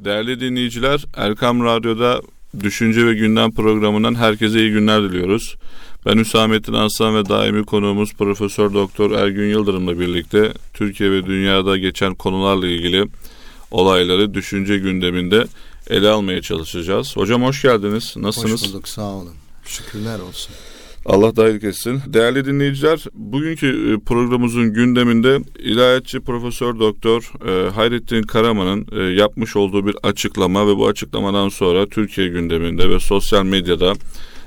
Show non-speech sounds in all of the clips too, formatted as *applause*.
Değerli dinleyiciler, Erkam Radyo'da Düşünce ve Gündem programından herkese iyi günler diliyoruz. Ben Hüsamettin Aslan ve daimi konuğumuz Profesör Doktor Ergün Yıldırım'la birlikte Türkiye ve dünyada geçen konularla ilgili olayları düşünce gündeminde ele almaya çalışacağız. Hocam hoş geldiniz. Nasılsınız? Hoş bulduk. Sağ olun. Şükürler olsun. Allah dahil etsin. Değerli dinleyiciler, bugünkü e, programımızın gündeminde ilahiyatçı Profesör Doktor e, Hayrettin Karaman'ın e, yapmış olduğu bir açıklama ve bu açıklamadan sonra Türkiye gündeminde ve sosyal medyada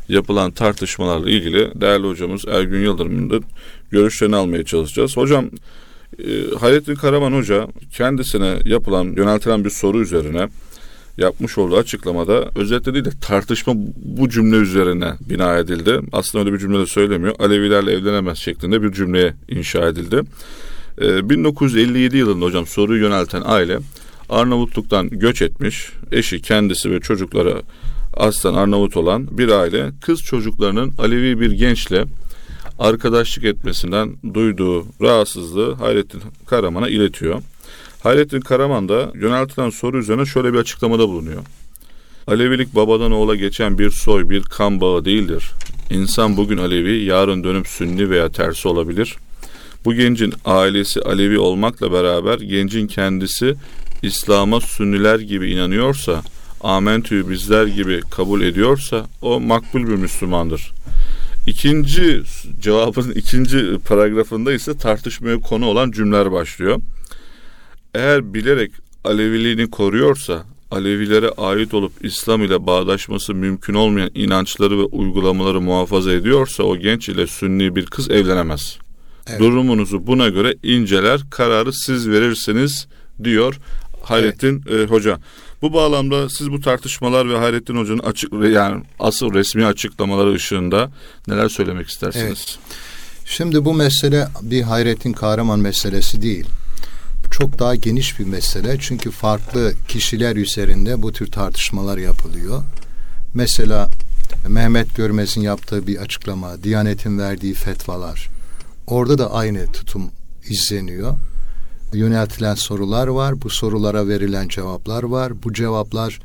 yapılan tartışmalarla ilgili değerli hocamız Ergün Yıldırım'ın da görüşlerini almaya çalışacağız. Hocam Hayrettin Karaman Hoca kendisine yapılan, yöneltilen bir soru üzerine yapmış olduğu açıklamada özetle değil de tartışma bu cümle üzerine bina edildi. Aslında öyle bir cümle de söylemiyor. Alevilerle evlenemez şeklinde bir cümleye inşa edildi. Ee, 1957 yılında hocam soruyu yönelten aile Arnavutluk'tan göç etmiş. Eşi, kendisi ve çocukları aslen Arnavut olan bir aile kız çocuklarının Alevi bir gençle arkadaşlık etmesinden duyduğu rahatsızlığı Hayrettin Karaman'a iletiyor. Hayrettin Karaman da yöneltilen soru üzerine şöyle bir açıklamada bulunuyor. Alevilik babadan oğula geçen bir soy, bir kan bağı değildir. İnsan bugün Alevi, yarın dönüp Sünni veya tersi olabilir. Bu gencin ailesi Alevi olmakla beraber gencin kendisi İslam'a Sünniler gibi inanıyorsa, amentüyü bizler gibi kabul ediyorsa o makbul bir Müslümandır. İkinci cevabın ikinci paragrafında ise tartışmaya konu olan cümleler başlıyor eğer bilerek Aleviliğini koruyorsa, Alevilere ait olup İslam ile bağdaşması mümkün olmayan inançları ve uygulamaları muhafaza ediyorsa o genç ile sünni bir kız evlenemez. Evet. Durumunuzu buna göre inceler, kararı siz verirsiniz diyor Hayrettin evet. e, Hoca. Bu bağlamda siz bu tartışmalar ve Hayrettin Hoca'nın açık yani asıl resmi açıklamaları ışığında neler söylemek istersiniz? Evet. Şimdi bu mesele bir Hayrettin Kahraman meselesi değil çok daha geniş bir mesele. Çünkü farklı kişiler üzerinde bu tür tartışmalar yapılıyor. Mesela Mehmet Görmez'in yaptığı bir açıklama, Diyanet'in verdiği fetvalar. Orada da aynı tutum izleniyor. Yöneltilen sorular var, bu sorulara verilen cevaplar var. Bu cevaplar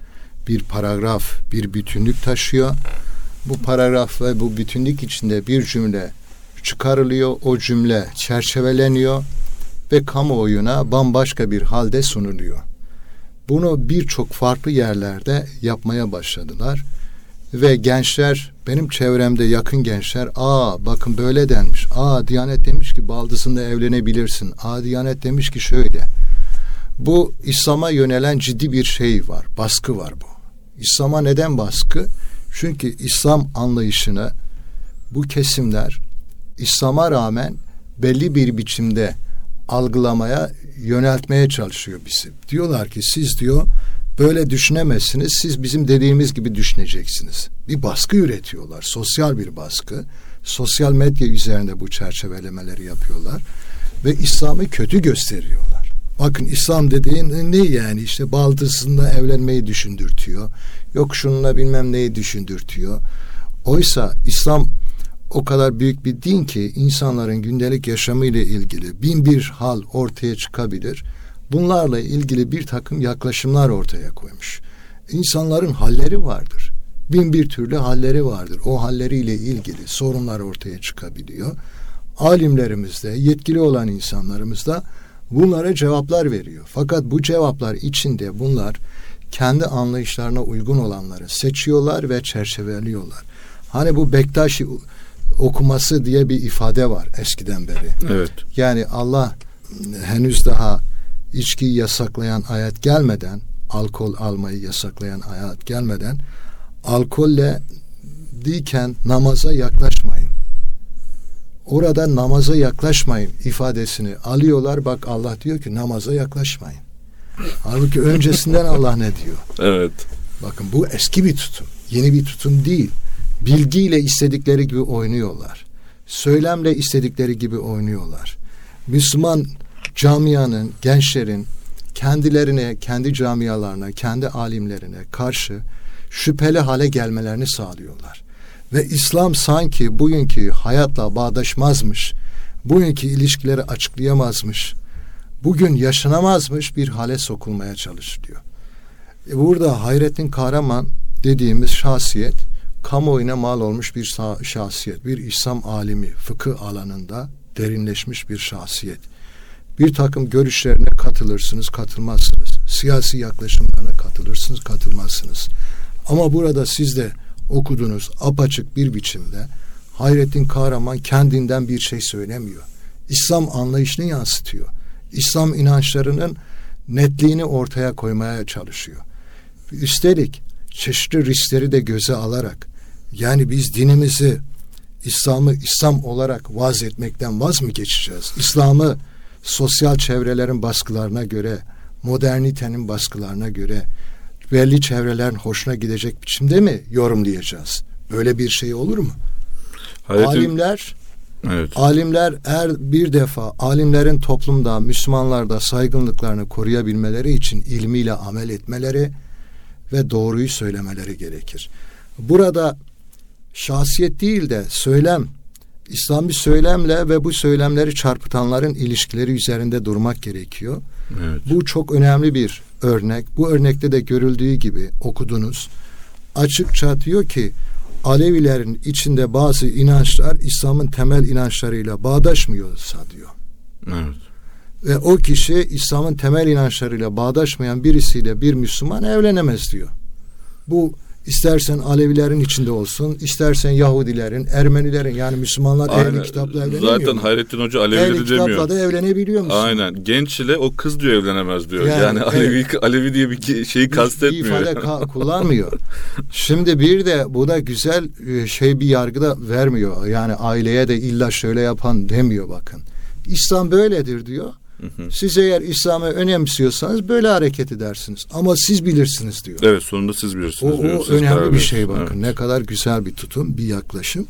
bir paragraf, bir bütünlük taşıyor. Bu paragraf ve bu bütünlük içinde bir cümle çıkarılıyor, o cümle çerçeveleniyor ve kamuoyuna bambaşka bir halde sunuluyor. Bunu birçok farklı yerlerde yapmaya başladılar ve gençler benim çevremde yakın gençler aa bakın böyle denmiş. Aa Diyanet demiş ki baldızında evlenebilirsin. Aa Diyanet demiş ki şöyle. Bu İslam'a yönelen ciddi bir şey var. Baskı var bu. İslam'a neden baskı? Çünkü İslam anlayışını bu kesimler İslam'a rağmen belli bir biçimde algılamaya yöneltmeye çalışıyor bizi. Diyorlar ki siz diyor böyle düşünemezsiniz. Siz bizim dediğimiz gibi düşüneceksiniz. Bir baskı üretiyorlar. Sosyal bir baskı. Sosyal medya üzerinde bu çerçevelemeleri yapıyorlar ve İslam'ı kötü gösteriyorlar. Bakın İslam dediğin ne yani işte baldızında evlenmeyi düşündürtüyor. Yok şununla bilmem neyi düşündürtüyor. Oysa İslam o kadar büyük bir din ki insanların gündelik yaşamı ile ilgili bin bir hal ortaya çıkabilir. Bunlarla ilgili bir takım yaklaşımlar ortaya koymuş. İnsanların halleri vardır. Bin bir türlü halleri vardır. O halleriyle ilgili sorunlar ortaya çıkabiliyor. Alimlerimiz de, yetkili olan insanlarımız da bunlara cevaplar veriyor. Fakat bu cevaplar içinde bunlar kendi anlayışlarına uygun olanları seçiyorlar ve çerçeveliyorlar. Hani bu Bektaşi okuması diye bir ifade var eskiden beri. Evet. Yani Allah henüz daha içkiyi yasaklayan ayet gelmeden, alkol almayı yasaklayan ayet gelmeden alkolle diyken namaza yaklaşmayın. Orada namaza yaklaşmayın ifadesini alıyorlar. Bak Allah diyor ki namaza yaklaşmayın. Halbuki öncesinden Allah ne diyor? Evet. Bakın bu eski bir tutum. Yeni bir tutum değil bilgiyle istedikleri gibi oynuyorlar. Söylemle istedikleri gibi oynuyorlar. Müslüman camianın, gençlerin kendilerine, kendi camialarına, kendi alimlerine karşı şüpheli hale gelmelerini sağlıyorlar. Ve İslam sanki bugünkü hayatla bağdaşmazmış, bugünkü ilişkileri açıklayamazmış, bugün yaşanamazmış bir hale sokulmaya çalışılıyor. E burada Hayrettin Kahraman dediğimiz şahsiyet kamuoyuna mal olmuş bir şahsiyet, bir İslam alimi, fıkıh alanında derinleşmiş bir şahsiyet. Bir takım görüşlerine katılırsınız, katılmazsınız. Siyasi yaklaşımlarına katılırsınız, katılmazsınız. Ama burada siz de okudunuz apaçık bir biçimde Hayrettin Kahraman kendinden bir şey söylemiyor. İslam anlayışını yansıtıyor. İslam inançlarının netliğini ortaya koymaya çalışıyor. Üstelik çeşitli riskleri de göze alarak yani biz dinimizi İslam'ı İslam olarak vaz etmekten vaz mı geçeceğiz? İslam'ı sosyal çevrelerin baskılarına göre, modernitenin baskılarına göre belli çevrelerin hoşuna gidecek biçimde mi yorumlayacağız? Böyle bir şey olur mu? Hayrettin, alimler Evet. Alimler eğer bir defa alimlerin toplumda, Müslümanlarda saygınlıklarını koruyabilmeleri için ilmiyle amel etmeleri ve doğruyu söylemeleri gerekir. Burada şahsiyet değil de söylem, İslami söylemle ve bu söylemleri çarpıtanların ilişkileri üzerinde durmak gerekiyor. Evet. Bu çok önemli bir örnek. Bu örnekte de görüldüğü gibi okudunuz. Açıkça diyor ki Alevilerin içinde bazı inançlar İslam'ın temel inançlarıyla bağdaşmıyorsa diyor. Evet. Ve o kişi İslam'ın temel inançlarıyla bağdaşmayan birisiyle bir Müslüman evlenemez diyor. Bu İstersen Alevilerin içinde olsun, istersen Yahudilerin, Ermenilerin yani Müslümanlar Aynen. ehli kitapla evlenemiyor. Zaten Hayrettin Hoca Alevileri ehli demiyor. kitapla da evlenebiliyor musun? Aynen. Genç ile o kız diyor evlenemez diyor. Yani, yani Alevi, evet. Alevi diye bir şeyi kastetmiyor. Bir ifade ka- kullanmıyor. Şimdi bir de bu da güzel e, şey bir yargı da vermiyor. Yani aileye de illa şöyle yapan demiyor bakın. İslam böyledir diyor. Siz eğer İslam'ı önemsiyorsanız böyle hareket edersiniz. Ama siz bilirsiniz diyor. Evet sonunda siz bilirsiniz o, diyor. O siz önemli bir şey bakın. Evet. Ne kadar güzel bir tutum, bir yaklaşım.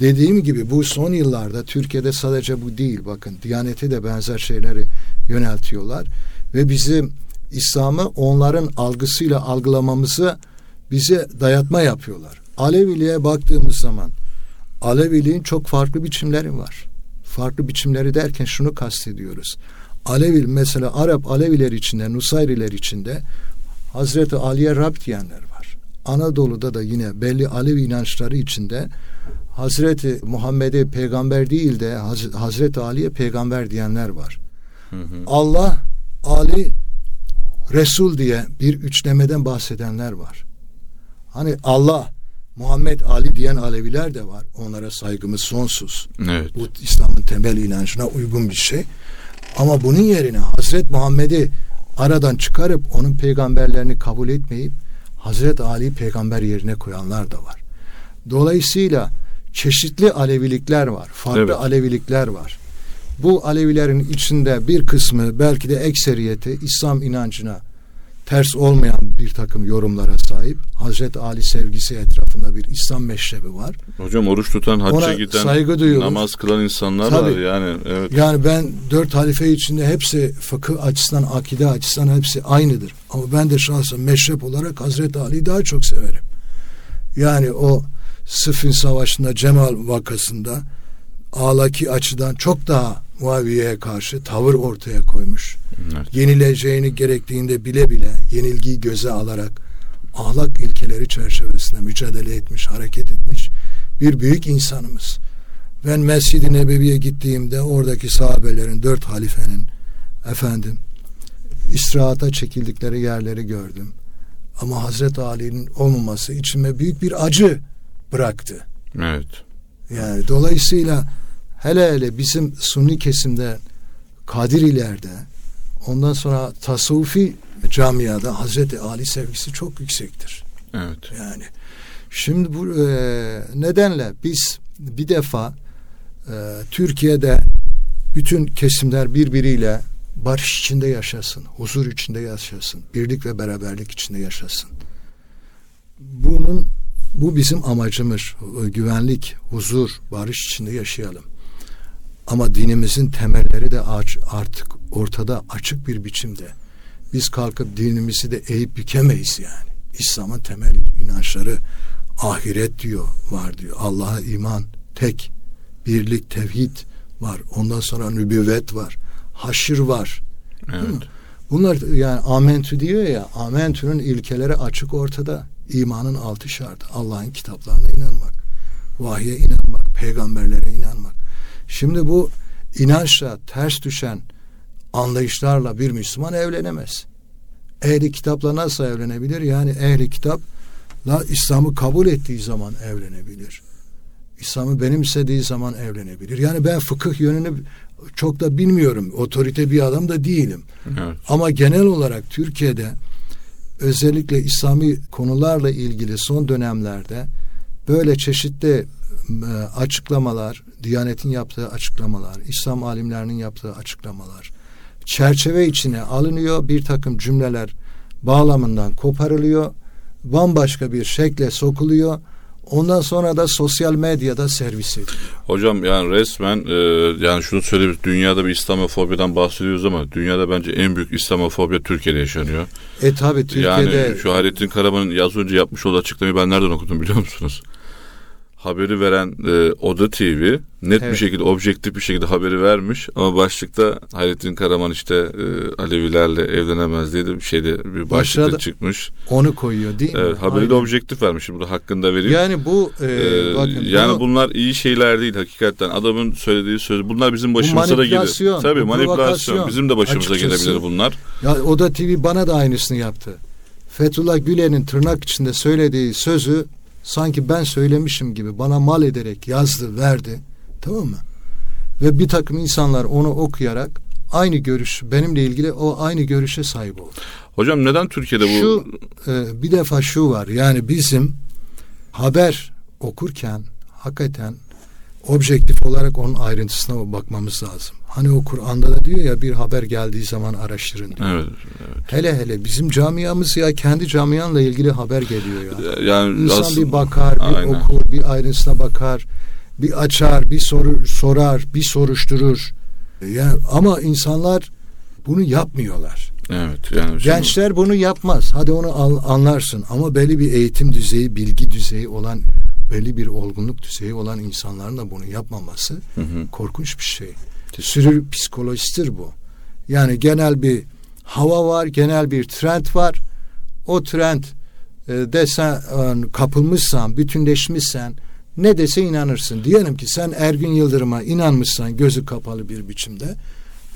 Dediğim gibi bu son yıllarda Türkiye'de sadece bu değil bakın. Diyanete de benzer şeyleri yöneltiyorlar. Ve bizim İslam'ı onların algısıyla algılamamızı bize dayatma yapıyorlar. Aleviliğe baktığımız zaman Aleviliğin çok farklı biçimleri var farklı biçimleri derken şunu kastediyoruz. Alevi mesela Arap Aleviler içinde, Nusayriler içinde Hazreti Ali'ye Rab diyenler var. Anadolu'da da yine belli Alevi inançları içinde Hazreti Muhammed'e peygamber değil de Hazreti Ali'ye peygamber diyenler var. Hı hı. Allah Ali Resul diye bir üçlemeden bahsedenler var. Hani Allah Muhammed Ali diyen Aleviler de var. Onlara saygımız sonsuz. Evet. Bu İslam'ın temel inancına uygun bir şey. Ama bunun yerine Hazret Muhammed'i aradan çıkarıp onun peygamberlerini kabul etmeyip Hazret Ali peygamber yerine koyanlar da var. Dolayısıyla çeşitli Alevilikler var. Farklı evet. Alevilikler var. Bu Alevilerin içinde bir kısmı belki de ekseriyeti İslam inancına ters olmayan bir takım yorumlara sahip. Hazreti Ali sevgisi etrafında bir İslam meşrebi var. Hocam oruç tutan, hacca giden, saygı duyuyoruz. namaz kılan insanlar Tabii, var yani. Evet. Yani ben dört halife içinde hepsi fıkıh açısından, akide açısından hepsi aynıdır. Ama ben de şahsen meşrep olarak Hazreti Ali'yi daha çok severim. Yani o Sıfin Savaşı'nda Cemal vakasında ağlaki açıdan çok daha Muaviye'ye karşı tavır ortaya koymuş. Evet. Yenileceğini gerektiğinde bile bile yenilgiyi göze alarak ahlak ilkeleri çerçevesinde mücadele etmiş, hareket etmiş bir büyük insanımız. Ben Mescid-i Nebevi'ye gittiğimde oradaki sahabelerin, dört halifenin efendim istirahata çekildikleri yerleri gördüm. Ama Hazreti Ali'nin olmaması içime büyük bir acı bıraktı. Evet. Yani dolayısıyla hele hele bizim sunni kesimde Kadirilerde ondan sonra tasavvufi camiada Hazreti Ali sevgisi çok yüksektir. Evet. Yani şimdi bu e, nedenle biz bir defa e, Türkiye'de bütün kesimler birbiriyle barış içinde yaşasın, huzur içinde yaşasın, birlik ve beraberlik içinde yaşasın. Bunun bu bizim amacımız. Güvenlik, huzur, barış içinde yaşayalım. Ama dinimizin temelleri de artık ortada açık bir biçimde. Biz kalkıp dinimizi de eğip bükemeyiz yani. İslam'ın temel inançları ahiret diyor, var diyor. Allah'a iman, tek, birlik, tevhid var. Ondan sonra nübüvvet var. Haşır var. Evet. Bunlar yani amentü diyor ya amentünün ilkeleri açık ortada. İmanın altı şartı. Allah'ın kitaplarına inanmak. Vahye inanmak. Peygamberlere inanmak. Şimdi bu inançla ters düşen anlayışlarla bir Müslüman evlenemez. Ehli kitapla nasıl evlenebilir? Yani ehli kitapla İslam'ı kabul ettiği zaman evlenebilir. İslam'ı benimsediği zaman evlenebilir. Yani ben fıkıh yönünü çok da bilmiyorum. Otorite bir adam da değilim. Evet. Ama genel olarak Türkiye'de özellikle İslami konularla ilgili son dönemlerde böyle çeşitli açıklamalar, Diyanet'in yaptığı açıklamalar, İslam alimlerinin yaptığı açıklamalar çerçeve içine alınıyor. Bir takım cümleler bağlamından koparılıyor. Bambaşka bir şekle sokuluyor Ondan sonra da sosyal medyada servis ediliyor. Hocam yani resmen e, yani şunu söyleyeyim dünyada bir İslamofobyadan bahsediyoruz ama dünyada bence en büyük İslamofobya Türkiye'de yaşanıyor. E tabi Türkiye'de. Yani şu Hayrettin Karaman'ın yaz önce yapmış olduğu açıklamayı ben nereden okudum biliyor musunuz? Haberi veren e, Oda TV net evet. bir şekilde objektif bir şekilde haberi vermiş ama başlıkta Hayrettin Karaman işte e, Alevilerle evlenemez diye de bir şeyde bir başlıkta çıkmış. Onu koyuyor değil mi? Evet, haberi Aynen. de objektif vermiş. Burada hakkında vereyim. Yani bu e, ee, bakın, yani bunu, bunlar iyi şeyler değil hakikaten. Adamın söylediği söz bunlar bizim başımıza da gelir. Tabii manipülasyon bizim de başımıza açıkçası. gelebilir bunlar. Ya Oda TV bana da aynısını yaptı. Fethullah Gülen'in tırnak içinde söylediği sözü sanki ben söylemişim gibi bana mal ederek yazdı, verdi. Tamam mı? Ve bir takım insanlar onu okuyarak aynı görüş, benimle ilgili o aynı görüşe sahip oldu. Hocam neden Türkiye'de bu? Şu, e, bir defa şu var. Yani bizim haber okurken hakikaten objektif olarak onun ayrıntısına bakmamız lazım. Hani o Kur'an'da da diyor ya bir haber geldiği zaman araştırın diyor. Evet, evet. Hele hele bizim camiamız ya kendi camianla ilgili haber geliyor ya. Yani İnsan aslında, bir bakar, bir aynen. okur, bir ayrıntısına bakar, bir açar, bir soru sorar, bir soruşturur. Yani ama insanlar bunu yapmıyorlar. Evet yani gençler bunu yapmaz. Hadi onu anlarsın ama belli bir eğitim düzeyi, bilgi düzeyi olan belli bir olgunluk düzeyi olan insanların da bunu yapmaması hı hı. korkunç bir şey. Sürü psikolojisidir bu. Yani genel bir hava var, genel bir trend var. O trend e, desen e, kapılmışsan, bütünleşmişsen ne dese inanırsın. Diyelim ki sen Ergün Yıldırım'a inanmışsan gözü kapalı bir biçimde.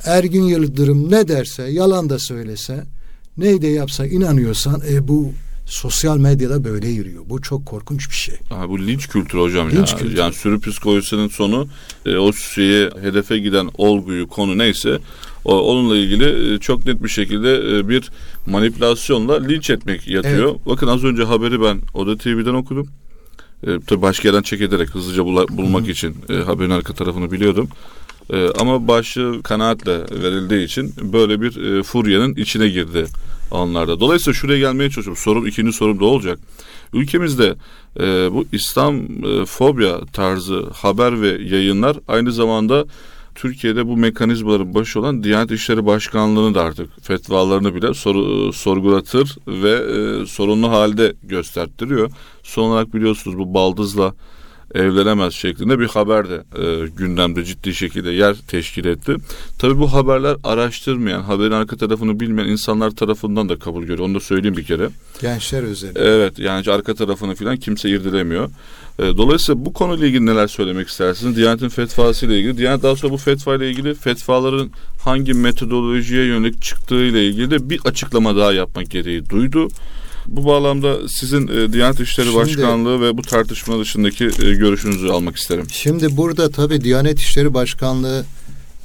Ergün Yıldırım ne derse, yalan da söylese, neyde yapsa inanıyorsan e, bu sosyal medyada böyle yürüyor. Bu çok korkunç bir şey. Aha, bu linç kültürü hocam linç ya. Kültürü. Yani sürü psikolojisinin sonu e, o şeye hedefe giden olguyu konu neyse o, onunla ilgili e, çok net bir şekilde e, bir manipülasyonla linç etmek yatıyor. Evet. Bakın az önce haberi ben Oda TV'den okudum. E, tabii başka yerden çek ederek hızlıca bula, bulmak Hı-hı. için e, haberin arka tarafını biliyordum. E, ama başı kanaatle verildiği için böyle bir e, furyanın içine girdi anlarda. Dolayısıyla şuraya gelmeye çalışıyorum. Sorum ikinci sorum da olacak. Ülkemizde e, bu İslam e, fobya tarzı haber ve yayınlar aynı zamanda Türkiye'de bu mekanizmaların başı olan Diyanet İşleri Başkanlığı'nın da artık fetvalarını bile sor, sorgulatır ve e, sorunlu halde göstertiriyor. Son olarak biliyorsunuz bu baldızla evlenemez şeklinde bir haber de e, gündemde ciddi şekilde yer teşkil etti. Tabi bu haberler araştırmayan, haberin arka tarafını bilmeyen insanlar tarafından da kabul görüyor. Onu da söyleyeyim bir kere. Gençler özellikle. Evet yani arka tarafını falan kimse irdelemiyor. E, dolayısıyla bu konuyla ilgili neler söylemek istersiniz? Diyanet'in fetvası ile ilgili. Diyanet daha sonra bu fetva ile ilgili fetvaların hangi metodolojiye yönelik çıktığı ile ilgili de bir açıklama daha yapmak gereği duydu. Bu bağlamda sizin e, Diyanet İşleri şimdi, Başkanlığı ve bu tartışma dışındaki e, görüşünüzü almak isterim. Şimdi burada tabii Diyanet İşleri Başkanlığı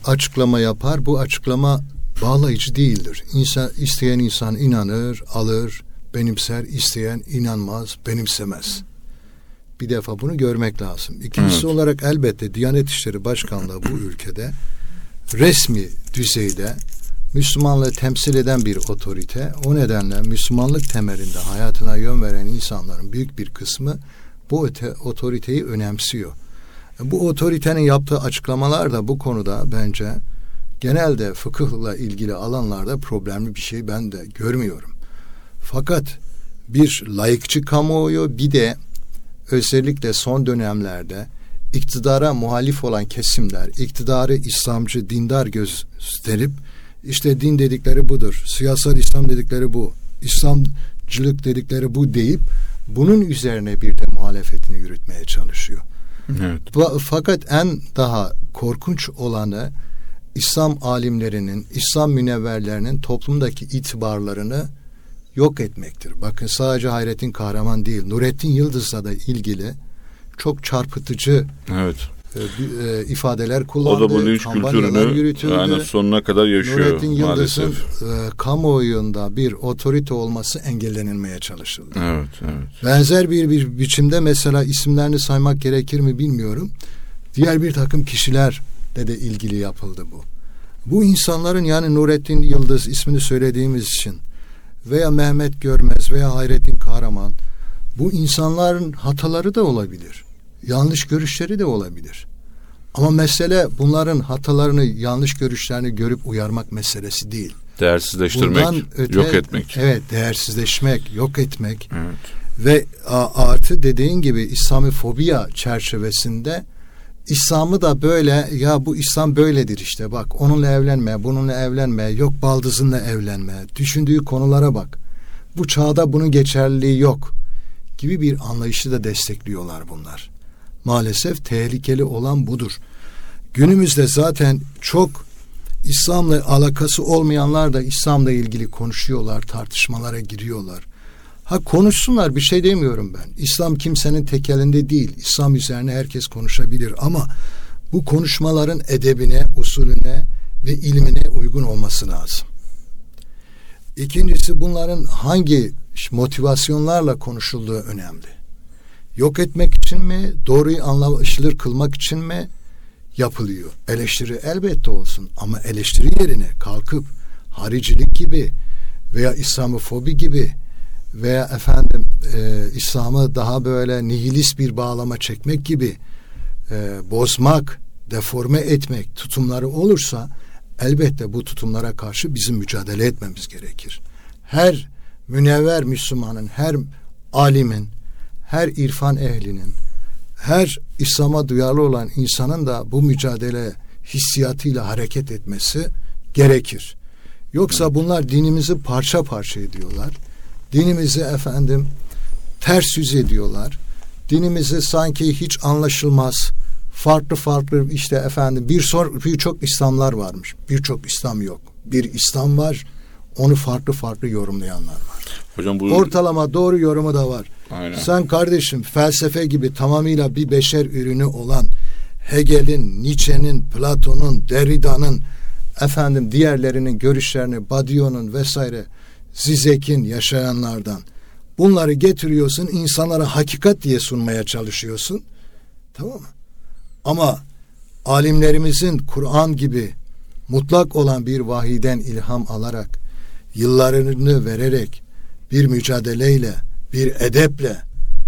açıklama yapar. Bu açıklama bağlayıcı değildir. İnsan isteyen insan inanır, alır, benimser, isteyen inanmaz, benimsemez. Bir defa bunu görmek lazım. İkincisi evet. olarak elbette Diyanet İşleri Başkanlığı bu ülkede resmi düzeyde Müslümanlığı temsil eden bir otorite. O nedenle Müslümanlık temelinde hayatına yön veren insanların büyük bir kısmı bu otoriteyi önemsiyor. Bu otoritenin yaptığı açıklamalar da bu konuda bence genelde fıkıhla ilgili alanlarda problemli bir şey ben de görmüyorum. Fakat bir layıkçı kamuoyu bir de özellikle son dönemlerde iktidara muhalif olan kesimler iktidarı İslamcı dindar gösterip işte din dedikleri budur. Siyasal İslam dedikleri bu. İslamcılık dedikleri bu deyip bunun üzerine bir de muhalefetini yürütmeye çalışıyor. Evet. Fakat en daha korkunç olanı İslam alimlerinin, İslam münevverlerinin toplumdaki itibarlarını yok etmektir. Bakın sadece Hayrettin Kahraman değil, Nurettin Yıldız'la da ilgili çok çarpıtıcı evet. E, e, ifadeler kullandı. O da bu linç kültürünü yürütüldü. yani sonuna kadar yaşıyor Nurettin Yıldız'ın e, kamuoyunda bir otorite olması engellenilmeye çalışıldı. Evet, evet. Benzer bir, bir biçimde mesela isimlerini saymak gerekir mi bilmiyorum. Diğer bir takım kişilerle de ilgili yapıldı bu. Bu insanların yani Nurettin Yıldız ismini söylediğimiz için veya Mehmet Görmez veya Hayrettin Kahraman bu insanların hataları da olabilir. Yanlış görüşleri de olabilir. Ama mesele bunların hatalarını, yanlış görüşlerini görüp uyarmak meselesi değil. Değersizleştirmek, öte, yok etmek. Evet, değersizleşmek, yok etmek. Evet. Ve artı dediğin gibi İslamifobiya çerçevesinde İslam'ı da böyle ya bu İslam böyledir işte bak onunla evlenme, bununla evlenme, yok baldızınla evlenme, düşündüğü konulara bak. Bu çağda bunun geçerliliği yok gibi bir anlayışı da destekliyorlar bunlar. Maalesef tehlikeli olan budur. Günümüzde zaten çok İslam'la alakası olmayanlar da İslam'la ilgili konuşuyorlar, tartışmalara giriyorlar. Ha konuşsunlar bir şey demiyorum ben. İslam kimsenin tek elinde değil. İslam üzerine herkes konuşabilir ama bu konuşmaların edebine, usulüne ve ilmine uygun olması lazım. İkincisi bunların hangi motivasyonlarla konuşulduğu önemli. Yok etmek için mi, doğruyu anlaşılır kılmak için mi yapılıyor? Eleştiri elbette olsun ama eleştiri yerine kalkıp haricilik gibi veya İslamofobi gibi veya efendim e, İslam'ı daha böyle nihilist bir bağlama çekmek gibi e, bozmak, deforme etmek tutumları olursa elbette bu tutumlara karşı bizim mücadele etmemiz gerekir. Her münevver Müslümanın, her alimin, her irfan ehlinin, her İslam'a duyarlı olan insanın da bu mücadele hissiyatıyla hareket etmesi gerekir. Yoksa bunlar dinimizi parça parça ediyorlar dinimizi efendim ters yüz ediyorlar. Dinimizi sanki hiç anlaşılmaz farklı farklı işte efendim bir sor birçok İslamlar varmış. Birçok İslam yok. Bir İslam var. Onu farklı farklı yorumlayanlar var. Hocam bu ortalama doğru yorumu da var. Aynen. Sen kardeşim felsefe gibi tamamıyla bir beşer ürünü olan Hegel'in, Nietzsche'nin, Platon'un, Derrida'nın efendim diğerlerinin görüşlerini, Badiou'nun vesaire Zizek'in yaşayanlardan. Bunları getiriyorsun, insanlara hakikat diye sunmaya çalışıyorsun. Tamam mı? Ama alimlerimizin Kur'an gibi mutlak olan bir vahiden ilham alarak, yıllarını vererek, bir mücadeleyle, bir edeple,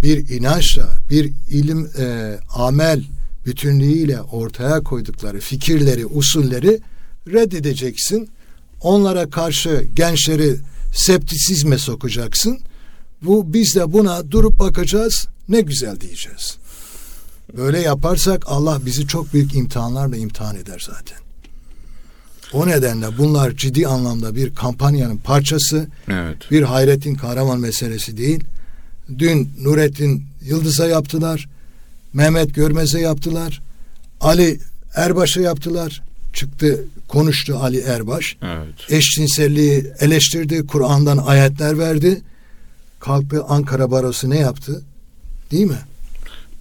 bir inançla, bir ilim, e, amel bütünlüğüyle ortaya koydukları fikirleri, usulleri reddedeceksin. Onlara karşı gençleri septisizme sokacaksın. Bu biz de buna durup bakacağız. Ne güzel diyeceğiz. Böyle yaparsak Allah bizi çok büyük imtihanlarla imtihan eder zaten. O nedenle bunlar ciddi anlamda bir kampanyanın parçası. Evet. Bir Hayrettin Kahraman meselesi değil. Dün Nurettin Yıldız'a yaptılar. Mehmet Görmez'e yaptılar. Ali Erbaş'a yaptılar çıktı konuştu Ali Erbaş. Evet. Eşcinselliği eleştirdi, Kur'an'dan ayetler verdi. Kalktı Ankara Barosu ne yaptı? Değil mi?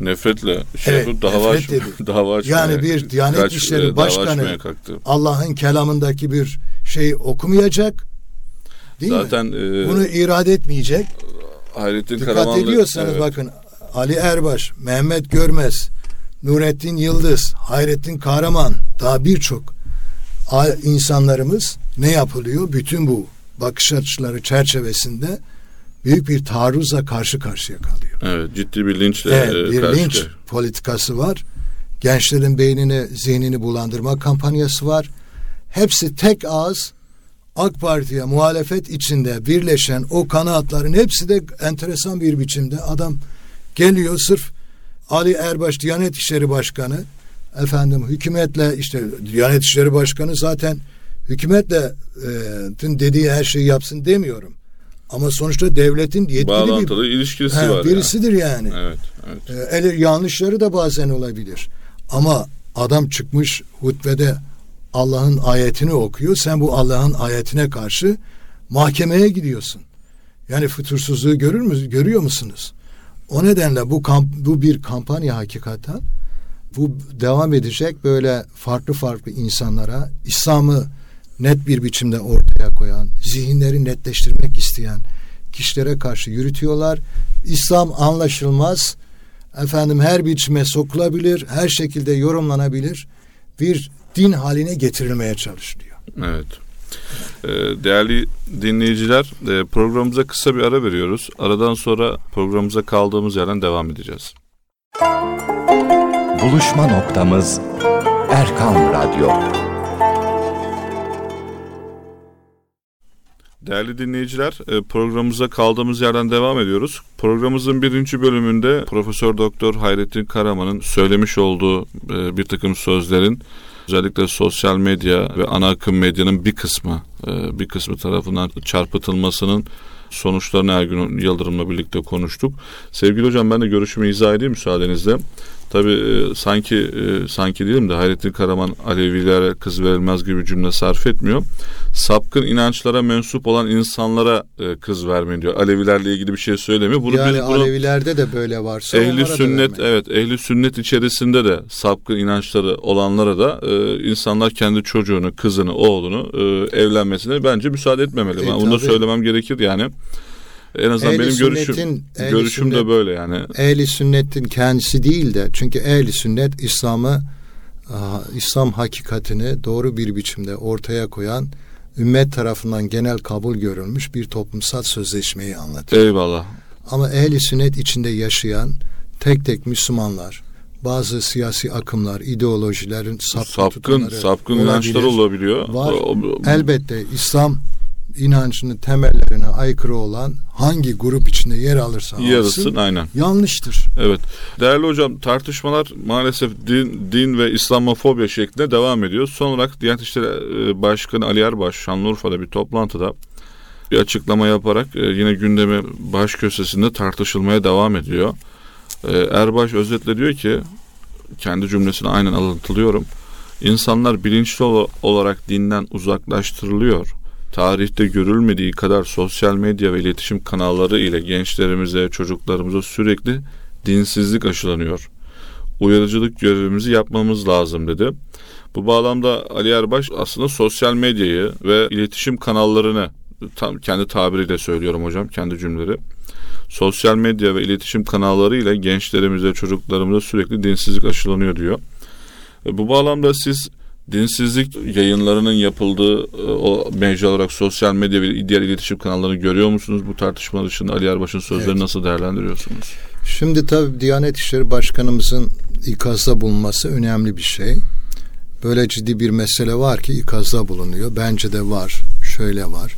Nefretle şey evet, dava nefret dedi. *laughs* dava Yani bir Diyanet kaç, İşleri Başkanı Allah'ın kelamındaki bir şey okumayacak. Değil Zaten mi? E, Bunu irade etmeyecek. Hayrettin Dikkat Karamanlı, ediyorsanız evet. bakın Ali Erbaş, Mehmet Görmez, Nurettin Yıldız, Hayrettin Kahraman daha birçok insanlarımız ne yapılıyor? Bütün bu bakış açıları çerçevesinde büyük bir taarruzla karşı karşıya kalıyor. Evet ciddi bir linçle evet, bir karşı linç politikası var. Gençlerin beynini, zihnini bulandırma kampanyası var. Hepsi tek ağız AK Parti'ye muhalefet içinde birleşen o kanaatların hepsi de enteresan bir biçimde adam geliyor sırf Ali Erbaş Diyanet İşleri Başkanı efendim hükümetle işte Diyanet İşleri Başkanı zaten hükümetle e, dediği her şeyi yapsın demiyorum. Ama sonuçta devletin yetkili Bağlantılı bir ilişkisi he, var. birisidir yani. Evet, evet. E, ele, yanlışları da bazen olabilir. Ama adam çıkmış hutbede Allah'ın ayetini okuyor. Sen bu Allah'ın ayetine karşı mahkemeye gidiyorsun. Yani fütursuzluğu görür mü görüyor musunuz? O nedenle bu kamp, bu bir kampanya hakikaten. Bu devam edecek böyle farklı farklı insanlara İslam'ı net bir biçimde ortaya koyan, zihinleri netleştirmek isteyen kişilere karşı yürütüyorlar. İslam anlaşılmaz, efendim her biçime sokulabilir, her şekilde yorumlanabilir bir din haline getirilmeye çalışılıyor. Evet. Ee, değerli dinleyiciler e, programımıza kısa bir ara veriyoruz. Aradan sonra programımıza kaldığımız yerden devam edeceğiz. Buluşma noktamız Erkan Radyo. Değerli dinleyiciler, e, programımıza kaldığımız yerden devam ediyoruz. Programımızın birinci bölümünde Profesör Doktor Hayrettin Karaman'ın söylemiş olduğu e, bir takım sözlerin özellikle sosyal medya ve ana akım medyanın bir kısmı e, bir kısmı tarafından çarpıtılmasının sonuçlarını Ergün Yıldırım'la birlikte konuştuk. Sevgili hocam ben de görüşümü izah edeyim müsaadenizle. Tabii e, sanki e, sanki değilim de Hayrettin Karaman Alevilere kız verilmez gibi cümle sarf etmiyor. Sapkın inançlara mensup olan insanlara e, kız vermeyin diyor. Alevilerle ilgili bir şey söylemiyor. Bunu, yani bunu, Alevilerde de böyle varsa ehli sünnet evet ehli sünnet içerisinde de sapkın inançları olanlara da e, insanlar kendi çocuğunu, kızını, oğlunu e, evlenmesine bence müsaade etmemeli. E, ben bunu da söylemem gerekir yani. En azından ehli benim görüşüm görüşüm sünnet, de böyle yani. Ehli sünnetin kendisi değil de çünkü ehli sünnet İslam'ı İslam hakikatini doğru bir biçimde ortaya koyan ümmet tarafından genel kabul görülmüş bir toplumsal sözleşmeyi anlatıyor. Eyvallah. Ama ehli sünnet içinde yaşayan tek tek Müslümanlar, bazı siyasi akımlar, ideolojilerin sapkın, sapkın, sapkın inançlar olabiliyor. Var. Elbette İslam inancının temellerine aykırı olan hangi grup içinde yer alırsa alsın Yarısın, aynen. yanlıştır. Evet. Değerli hocam tartışmalar maalesef din, din ve İslamofobya şeklinde devam ediyor. Son olarak Diyanet İşleri e, Başkanı Ali Erbaş Şanlıurfa'da bir toplantıda bir açıklama yaparak e, yine gündemi baş köşesinde tartışılmaya devam ediyor. E, Erbaş özetle diyor ki kendi cümlesini aynen alıntılıyorum. İnsanlar bilinçli olarak dinden uzaklaştırılıyor tarihte görülmediği kadar sosyal medya ve iletişim kanalları ile gençlerimize, çocuklarımıza sürekli dinsizlik aşılanıyor. Uyarıcılık görevimizi yapmamız lazım dedi. Bu bağlamda Ali Erbaş aslında sosyal medyayı ve iletişim kanallarını tam kendi tabiriyle söylüyorum hocam kendi cümleleri. Sosyal medya ve iletişim kanalları ile gençlerimize, çocuklarımıza sürekli dinsizlik aşılanıyor diyor. E, bu bağlamda siz dinsizlik yayınlarının yapıldığı e, o mecra olarak sosyal medya ve diğer iletişim kanallarını görüyor musunuz? Bu tartışma dışında Ali Erbaş'ın sözlerini evet. nasıl değerlendiriyorsunuz? Şimdi tabii Diyanet İşleri Başkanımızın ikazda bulunması önemli bir şey. Böyle ciddi bir mesele var ki ikazda bulunuyor. Bence de var. Şöyle var.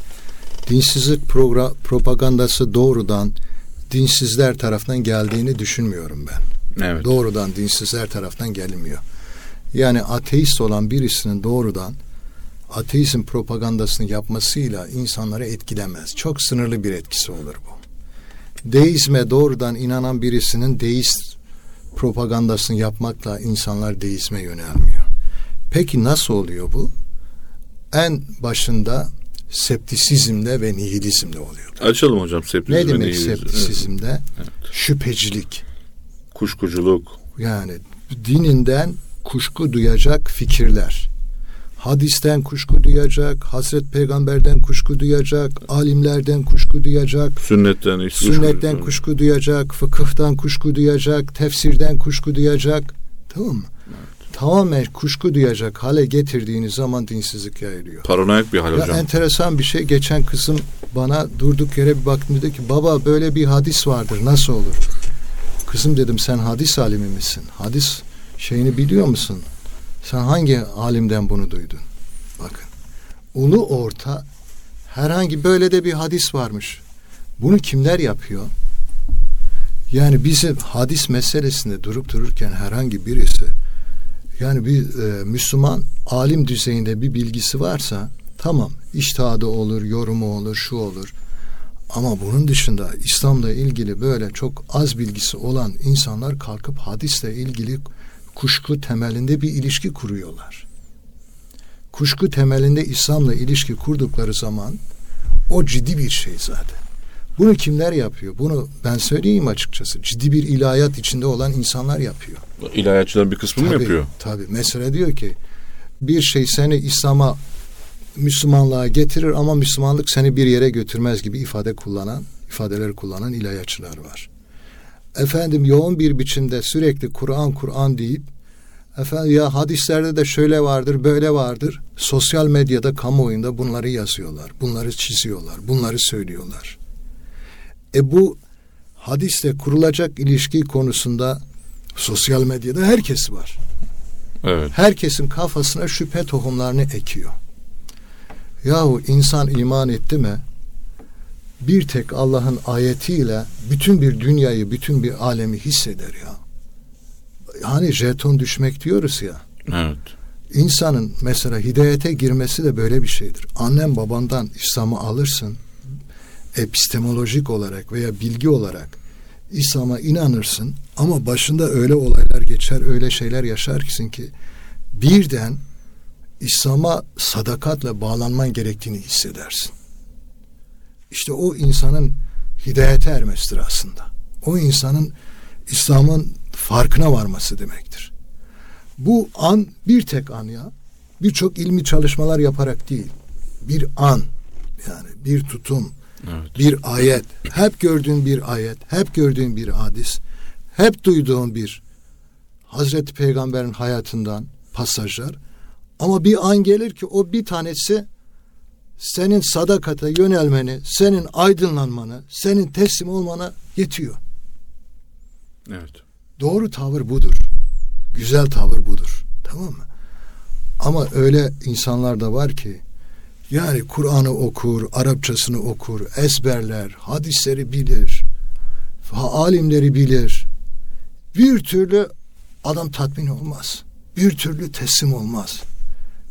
Dinsizlik program, propagandası doğrudan dinsizler tarafından geldiğini düşünmüyorum ben. Evet. Doğrudan dinsizler tarafından gelmiyor. Yani ateist olan birisinin doğrudan ateizm propagandasını yapmasıyla insanları etkilemez. Çok sınırlı bir etkisi olur bu. Deizme doğrudan inanan birisinin deist propagandasını yapmakla insanlar deizme yönelmiyor. Peki nasıl oluyor bu? En başında septisizmde ve nihilizmde oluyor. Açalım hocam septisizm Ne demek septisizmde? Evet. Şüphecilik. Kuşkuculuk. Yani dininden kuşku duyacak fikirler. Hadisten kuşku duyacak, Hazret Peygamber'den kuşku duyacak, alimlerden kuşku duyacak, sünnetten, sünnetten kuşku, kuşku duyacak, fıkıhtan kuşku duyacak, tefsirden kuşku duyacak. Tamam mı? Evet. Tamamen kuşku duyacak hale getirdiğiniz zaman dinsizlik yayılıyor. Paranoyak bir hal ya hocam. Enteresan bir şey. Geçen kızım bana durduk yere bir baktım dedi ki baba böyle bir hadis vardır nasıl olur? Kızım dedim sen hadis alimi misin? Hadis şeyini biliyor musun? Sen hangi alimden bunu duydun? Bakın. Ulu orta herhangi böyle de bir hadis varmış. Bunu kimler yapıyor? Yani bizim hadis meselesinde durup dururken herhangi birisi Yani bir e, Müslüman alim düzeyinde bir bilgisi varsa tamam iştihadı olur, yorumu olur, şu olur. Ama bunun dışında İslam'la ilgili böyle çok az bilgisi olan insanlar kalkıp hadisle ilgili kuşku temelinde bir ilişki kuruyorlar. Kuşku temelinde İslam'la ilişki kurdukları zaman o ciddi bir şey zaten. Bunu kimler yapıyor? Bunu ben söyleyeyim açıkçası. Ciddi bir ilahiyat içinde olan insanlar yapıyor. İlahiyatçıların bir kısmı mı yapıyor? Tabii. Mesela diyor ki bir şey seni İslam'a Müslümanlığa getirir ama Müslümanlık seni bir yere götürmez gibi ifade kullanan, ifadeler kullanan ilahiyatçılar var. Efendim yoğun bir biçimde sürekli Kur'an Kur'an deyip efendim ya hadislerde de şöyle vardır, böyle vardır. Sosyal medyada, kamuoyunda bunları yazıyorlar, bunları çiziyorlar, bunları söylüyorlar. E bu hadisle kurulacak ilişki konusunda sosyal medyada herkes var. Evet. Herkesin kafasına şüphe tohumlarını ekiyor. Yahu insan iman etti mi? Bir tek Allah'ın ayetiyle bütün bir dünyayı, bütün bir alemi hisseder ya. Hani jeton düşmek diyoruz ya. Evet. İnsanın mesela hidayete girmesi de böyle bir şeydir. Annem babandan İslam'ı alırsın. Epistemolojik olarak veya bilgi olarak İslam'a inanırsın ama başında öyle olaylar geçer, öyle şeyler yaşarsın ki birden İslam'a sadakatle bağlanman gerektiğini hissedersin. İşte o insanın hidayete ermesidir aslında. O insanın İslam'ın farkına varması demektir. Bu an bir tek an ya. Birçok ilmi çalışmalar yaparak değil. Bir an yani bir tutum, evet. bir ayet, hep gördüğün bir ayet, hep gördüğün bir hadis, hep duyduğun bir Hazreti Peygamber'in hayatından pasajlar ama bir an gelir ki o bir tanesi senin sadakata yönelmeni, senin aydınlanmanı, senin teslim olmana yetiyor. Evet. Doğru tavır budur. Güzel tavır budur. Tamam mı? Ama öyle insanlar da var ki yani Kur'an'ı okur, Arapçasını okur, ezberler, hadisleri bilir, alimleri bilir. Bir türlü adam tatmin olmaz. Bir türlü teslim olmaz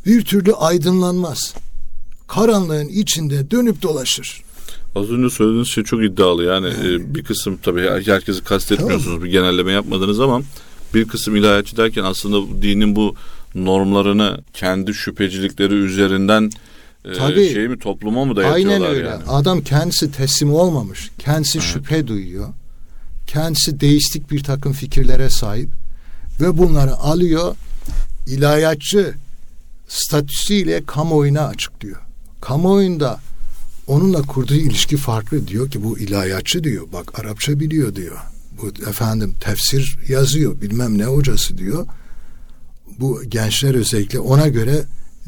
bir türlü aydınlanmaz. Karanlığın içinde dönüp dolaşır. Az önce söylediğiniz şey çok iddialı. Yani e, bir kısım tabii herkesi kastetmiyorsunuz. Tamam. Bir genelleme yapmadınız ama bir kısım ilahiyatçı derken aslında dinin bu normlarını kendi şüphecilikleri üzerinden e, Tabii, şey mi topluma mı dayatıyorlar aynen öyle. yani? Adam kendisi teslim olmamış. Kendisi evet. şüphe duyuyor. Kendisi deistik bir takım fikirlere sahip ve bunları alıyor ilahiyatçı statüsüyle kamuoyuna açıklıyor. Kamuoyunda onunla kurduğu ilişki farklı diyor ki bu ilahiyatçı diyor. Bak Arapça biliyor diyor. Bu efendim tefsir yazıyor bilmem ne hocası diyor. Bu gençler özellikle ona göre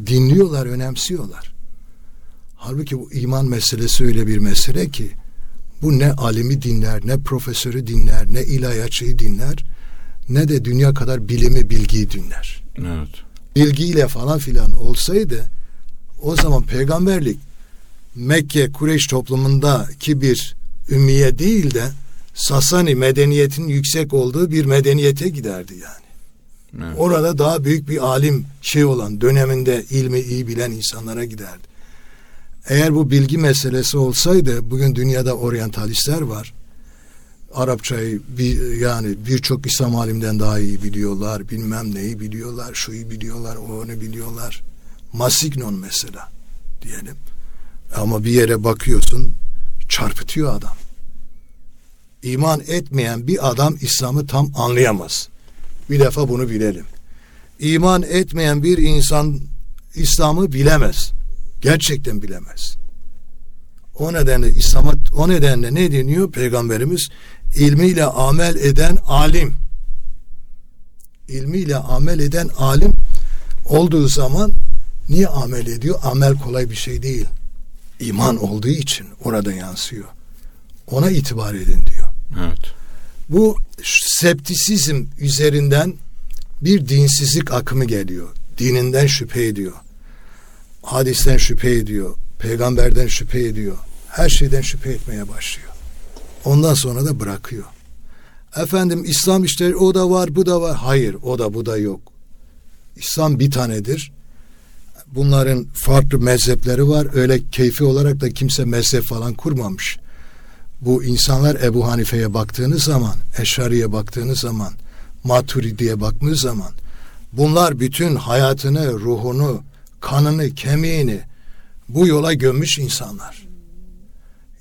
dinliyorlar, önemsiyorlar. Halbuki bu iman meselesi öyle bir mesele ki bu ne alimi dinler, ne profesörü dinler, ne ilahiyatçıyı dinler, ne de dünya kadar bilimi, bilgiyi dinler. Evet bilgiyle falan filan olsaydı o zaman peygamberlik Mekke Kureyş toplumundaki bir ümmiye değil de Sasani medeniyetin yüksek olduğu bir medeniyete giderdi yani. Evet. Orada daha büyük bir alim şey olan döneminde ilmi iyi bilen insanlara giderdi. Eğer bu bilgi meselesi olsaydı bugün dünyada oryantalistler var. Arapçayı bir, yani birçok İslam alimden daha iyi biliyorlar. Bilmem neyi biliyorlar. Şuyu biliyorlar. Onu biliyorlar. Masignon mesela diyelim. Ama bir yere bakıyorsun çarpıtıyor adam. İman etmeyen bir adam İslam'ı tam anlayamaz. Bir defa bunu bilelim. İman etmeyen bir insan İslam'ı bilemez. Gerçekten bilemez. O nedenle İslam'a o nedenle ne deniyor? Peygamberimiz ilmiyle amel eden alim ilmiyle amel eden alim olduğu zaman niye amel ediyor? Amel kolay bir şey değil. İman olduğu için orada yansıyor. Ona itibar edin diyor. Evet. Bu septisizm üzerinden bir dinsizlik akımı geliyor. Dininden şüphe ediyor. Hadisten şüphe ediyor. Peygamberden şüphe ediyor. Her şeyden şüphe etmeye başlıyor. Ondan sonra da bırakıyor. Efendim İslam işte o da var bu da var. Hayır o da bu da yok. İslam bir tanedir. Bunların farklı mezhepleri var. Öyle keyfi olarak da kimse mezhep falan kurmamış. Bu insanlar Ebu Hanife'ye baktığınız zaman, Eşari'ye baktığınız zaman, Maturidi'ye baktığınız zaman bunlar bütün hayatını, ruhunu, kanını, kemiğini bu yola gömmüş insanlar.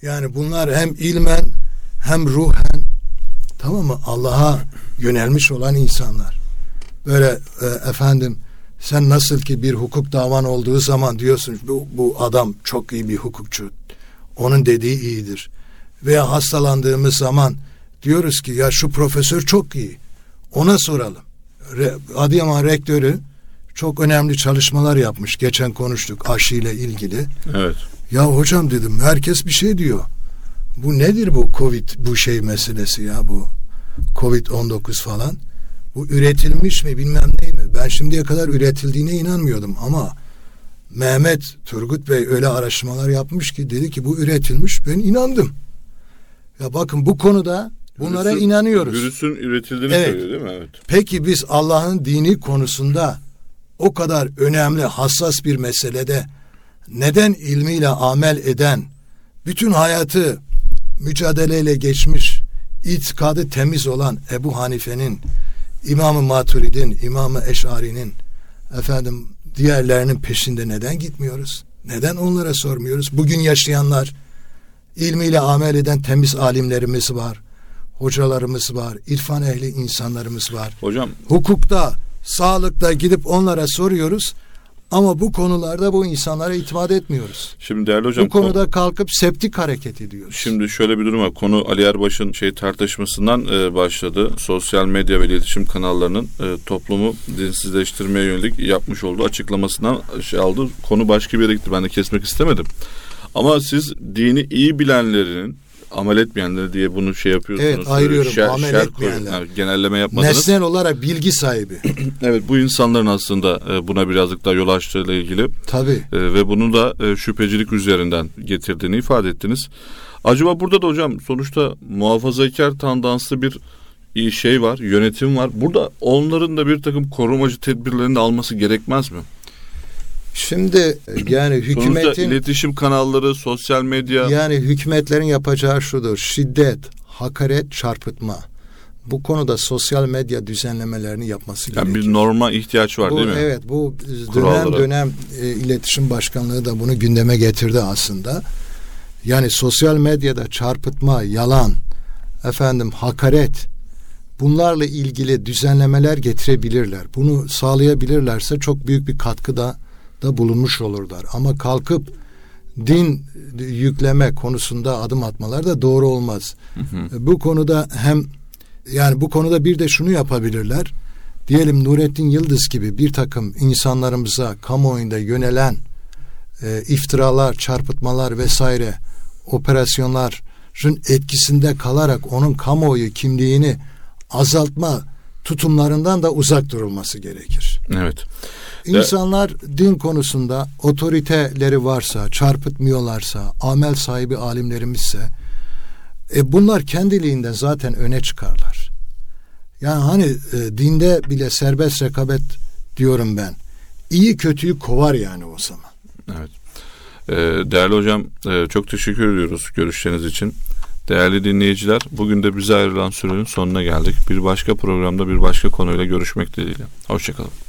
Yani bunlar hem ilmen hem ruhen tamam mı Allah'a yönelmiş olan insanlar. Böyle e, efendim sen nasıl ki bir hukuk davan olduğu zaman diyorsun bu, bu adam çok iyi bir hukukçu. Onun dediği iyidir. Veya hastalandığımız zaman diyoruz ki ya şu profesör çok iyi. Ona soralım. Re, Adıyaman rektörü çok önemli çalışmalar yapmış. Geçen konuştuk aşıyla ilgili. Evet. Ya hocam dedim herkes bir şey diyor. Bu nedir bu Covid bu şey meselesi ya bu Covid-19 falan. Bu üretilmiş mi bilmem ne mi? Ben şimdiye kadar üretildiğine inanmıyordum ama Mehmet Turgut Bey öyle araştırmalar yapmış ki dedi ki bu üretilmiş ben inandım. Ya bakın bu konuda bunlara Virüsün- inanıyoruz. Virüsün üretildiğini Evet. söylüyor değil mi? Evet. Peki biz Allah'ın dini konusunda o kadar önemli, hassas bir meselede neden ilmiyle amel eden, bütün hayatı mücadeleyle geçmiş, itikadı temiz olan Ebu Hanife'nin, İmam-ı Maturid'in, İmam-ı Eş'ari'nin, efendim diğerlerinin peşinde neden gitmiyoruz? Neden onlara sormuyoruz? Bugün yaşayanlar, ilmiyle amel eden temiz alimlerimiz var, hocalarımız var, irfan ehli insanlarımız var Hocam hukukta, sağlıkta gidip onlara soruyoruz ama bu konularda bu insanlara itimat etmiyoruz. şimdi değerli hocam bu konuda kalkıp septik hareket ediyoruz. Şimdi şöyle bir durum var. Konu Ali Erbaş'ın şey tartışmasından e, başladı. Sosyal medya ve iletişim kanallarının e, toplumu dinsizleştirmeye yönelik yapmış olduğu açıklamasından şey aldı. Konu başka bir yere gitti. Ben de kesmek istemedim. Ama siz dini iyi bilenlerin amel etmeyenleri diye bunu şey yapıyorsunuz. Evet, ayırıyorum. Şer- Amel şer etmeyenler. koyun- yani genelleme yapmadınız. Nesnel olarak bilgi sahibi. *clears throat* Evet bu insanların aslında e, buna birazcık daha yol açtığıyla ilgili Tabii. e, ve bunu da e, şüphecilik üzerinden getirdiğini ifade ettiniz. Acaba burada da hocam sonuçta muhafazakar tandanslı bir şey var, yönetim var. Burada onların da bir takım korumacı tedbirlerini de alması gerekmez mi? Şimdi e, yani Sonuçta hükümetin iletişim kanalları, sosyal medya yani hükümetlerin yapacağı şudur. Şiddet, hakaret, çarpıtma. Bu konuda sosyal medya düzenlemelerini yapması yani gerekiyor. bir norma ihtiyaç var bu, değil mi? Evet bu dönem Kurallara. dönem e, iletişim başkanlığı da bunu gündeme getirdi aslında. Yani sosyal medyada çarpıtma, yalan, efendim hakaret bunlarla ilgili düzenlemeler getirebilirler. Bunu sağlayabilirlerse çok büyük bir katkıda da bulunmuş olurlar. Ama kalkıp din yükleme konusunda adım atmalar da doğru olmaz. Bu konuda hem yani bu konuda bir de şunu yapabilirler. Diyelim Nurettin Yıldız gibi bir takım insanlarımıza kamuoyunda yönelen e, iftiralar, çarpıtmalar vesaire operasyonların etkisinde kalarak onun kamuoyu kimliğini azaltma tutumlarından da uzak durulması gerekir. Evet. İnsanlar din konusunda otoriteleri varsa, çarpıtmıyorlarsa, amel sahibi alimlerimizse e bunlar kendiliğinden zaten öne çıkarlar. Yani hani e, dinde bile serbest rekabet diyorum ben. İyi kötüyü kovar yani o zaman. Evet. Ee, değerli hocam e, çok teşekkür ediyoruz görüşleriniz için. Değerli dinleyiciler bugün de bize ayrılan sürenin sonuna geldik. Bir başka programda bir başka konuyla görüşmek dileğiyle. Hoşçakalın.